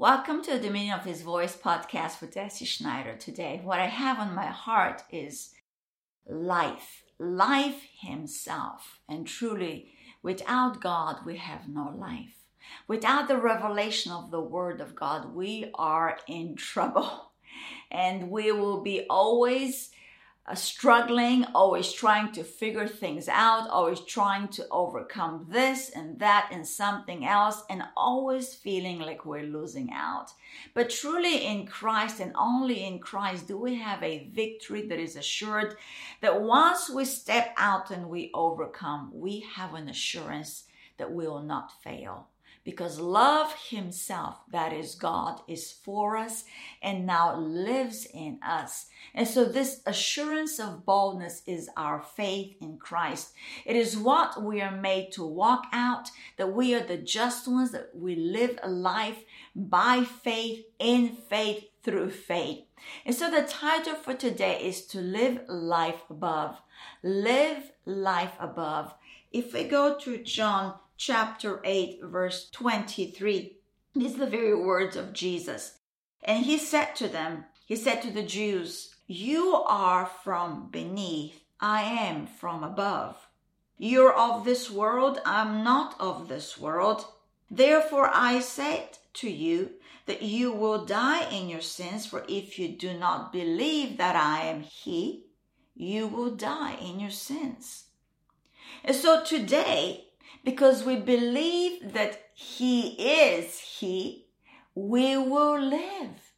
Welcome to the Dominion of His Voice podcast with Deci Schneider today. What I have on my heart is life, life Himself. And truly, without God, we have no life. Without the revelation of the Word of God, we are in trouble. And we will be always Uh, struggling, always trying to figure things out, always trying to overcome this and that and something else, and always feeling like we're losing out. But truly in Christ and only in Christ do we have a victory that is assured that once we step out and we overcome, we have an assurance that we will not fail because love himself, that is God, is for us and now lives in us. And so this assurance of boldness is our faith in Christ. It is what we are made to walk out, that we are the just ones, that we live a life by faith, in faith, through faith. And so the title for today is to live life above. Live life above. If we go to John chapter 8, verse 23. These are the very words of Jesus. And he said to them, He said to the Jews, You are from beneath, I am from above. You're of this world, I'm not of this world. Therefore I said to you that you will die in your sins, for if you do not believe that I am He, you will die in your sins. And so today, because we believe that He is He, we will live.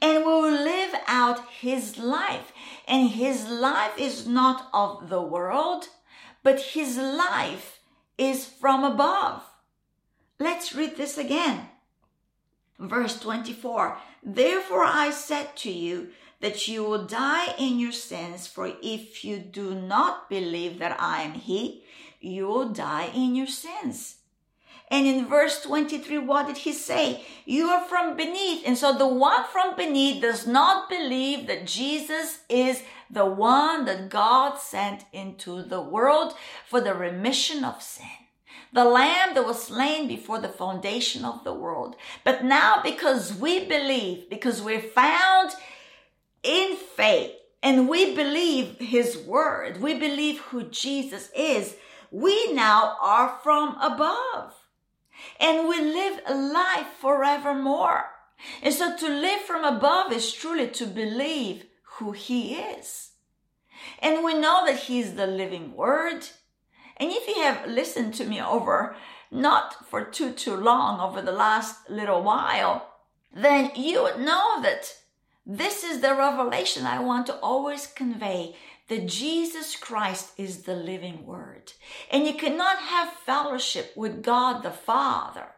And we will live out His life. And His life is not of the world, but His life is from above. Let's read this again. Verse 24 Therefore I said to you that you will die in your sins, for if you do not believe that I am He, you will die in your sins. And in verse 23, what did he say? You are from beneath. And so the one from beneath does not believe that Jesus is the one that God sent into the world for the remission of sin. The lamb that was slain before the foundation of the world. But now because we believe, because we're found in faith, and we believe his word, we believe who Jesus is, we now are from above and we live life forevermore. And so to live from above is truly to believe who he is. And we know that He is the living word. And if you have listened to me over, not for too, too long, over the last little while, then you would know that this is the revelation I want to always convey that Jesus Christ is the living word. And you cannot have fellowship with God the Father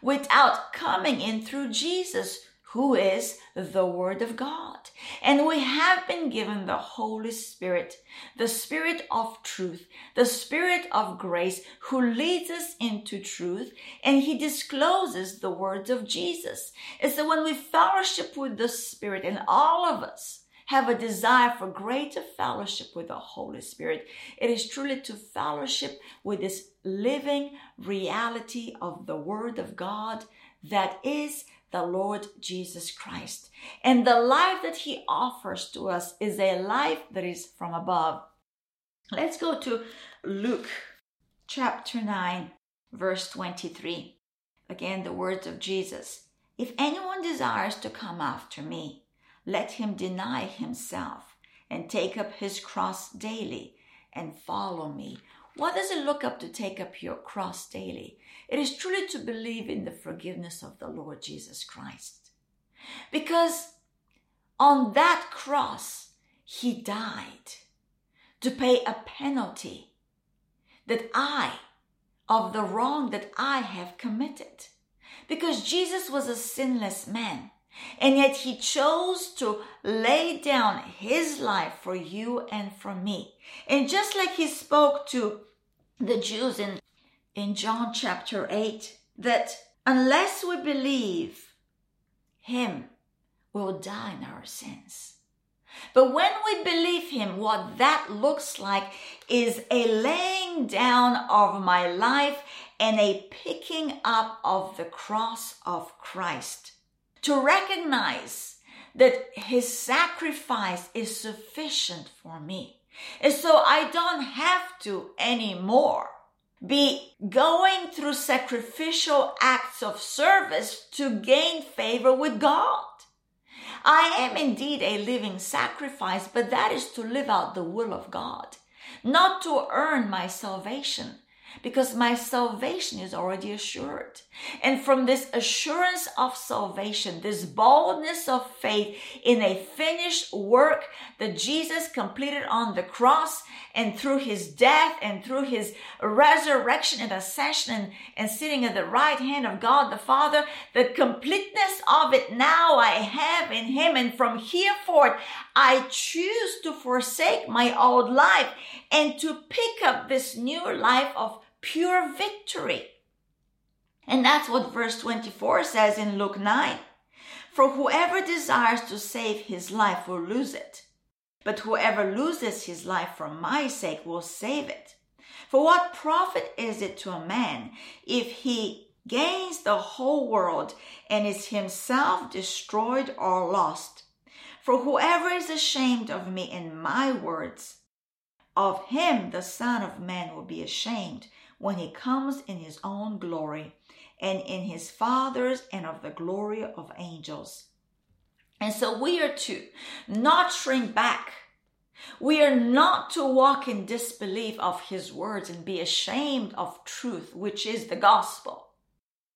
without coming in through Jesus, who is the Word of God. And we have been given the Holy Spirit, the Spirit of truth, the Spirit of grace, who leads us into truth, and He discloses the words of Jesus. And so when we fellowship with the Spirit, and all of us, have a desire for greater fellowship with the Holy Spirit. It is truly to fellowship with this living reality of the Word of God that is the Lord Jesus Christ. And the life that He offers to us is a life that is from above. Let's go to Luke chapter 9, verse 23. Again, the words of Jesus. If anyone desires to come after me, let him deny himself and take up his cross daily and follow me. What does it look up to take up your cross daily? It is truly to believe in the forgiveness of the Lord Jesus Christ. Because on that cross, he died to pay a penalty that I, of the wrong that I have committed. Because Jesus was a sinless man. And yet he chose to lay down his life for you and for me. And just like he spoke to the Jews in, in John chapter 8, that unless we believe him, we'll die in our sins. But when we believe him, what that looks like is a laying down of my life and a picking up of the cross of Christ. To recognize that his sacrifice is sufficient for me. And so I don't have to anymore be going through sacrificial acts of service to gain favor with God. I am indeed a living sacrifice, but that is to live out the will of God, not to earn my salvation, because my salvation is already assured. And from this assurance of salvation, this boldness of faith in a finished work that Jesus completed on the cross and through his death and through his resurrection and ascension and, and sitting at the right hand of God the Father, the completeness of it now I have in him. And from here forth, I choose to forsake my old life and to pick up this new life of pure victory. And that's what verse 24 says in Luke 9. For whoever desires to save his life will lose it, but whoever loses his life for my sake will save it. For what profit is it to a man if he gains the whole world and is himself destroyed or lost? For whoever is ashamed of me and my words, of him the Son of Man will be ashamed when he comes in his own glory and in his Father's and of the glory of angels. And so we are to not shrink back. We are not to walk in disbelief of his words and be ashamed of truth, which is the gospel.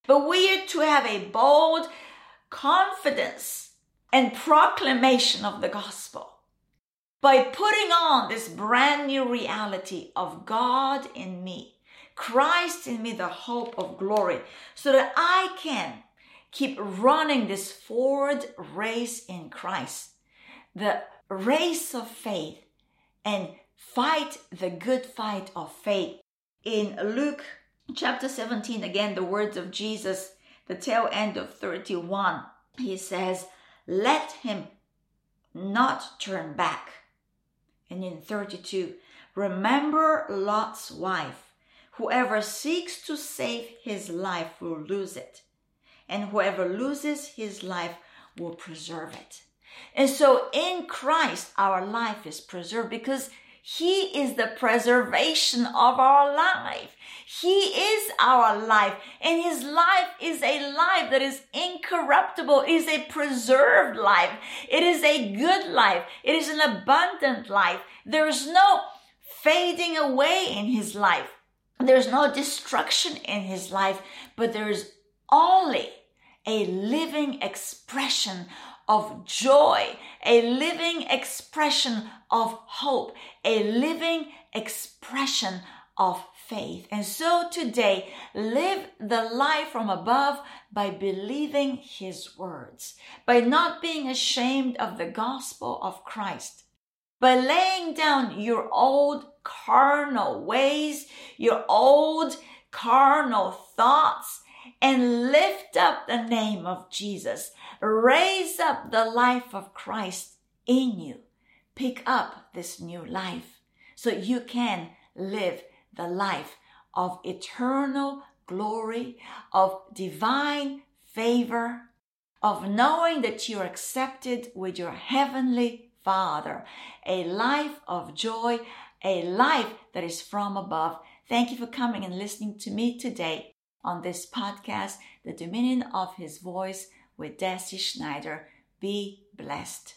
But we are to have a bold confidence and proclamation of the gospel by putting on this brand new reality of God in me Christ in me, the hope of glory, so that I can keep running this forward race in Christ, the race of faith, and fight the good fight of faith. In Luke chapter 17, again, the words of Jesus, the tail end of 31, he says, Let him not turn back. And in 32, remember Lot's wife Whoever seeks to save his life will lose it, and whoever loses his life will preserve it. And so in Christ, our life is preserved because he is the preservation of our life. He is our life, and His life is a life that is incorruptible, it is a preserved life, it is a good life, it is an abundant life. There is no fading away in His life. There's no destruction in his life, but there's only a living expression of joy, a living expression of hope, a living expression of faith. And so today, live the life from above by believing his words, by not being ashamed of the gospel of Christ, by laying down your old carnal ways, your old carnal thoughts, and lift up the name of Jesus. Raise up the life of Christ in you. Pick up this new life so you can live the life of eternal glory, of divine favor, of knowing that you're accepted with your heavenly Father, a life of joy, a life that is from above. Thank you for coming and listening to me today on this podcast, The Dominion of His Voice with Deci Schneider. Be blessed.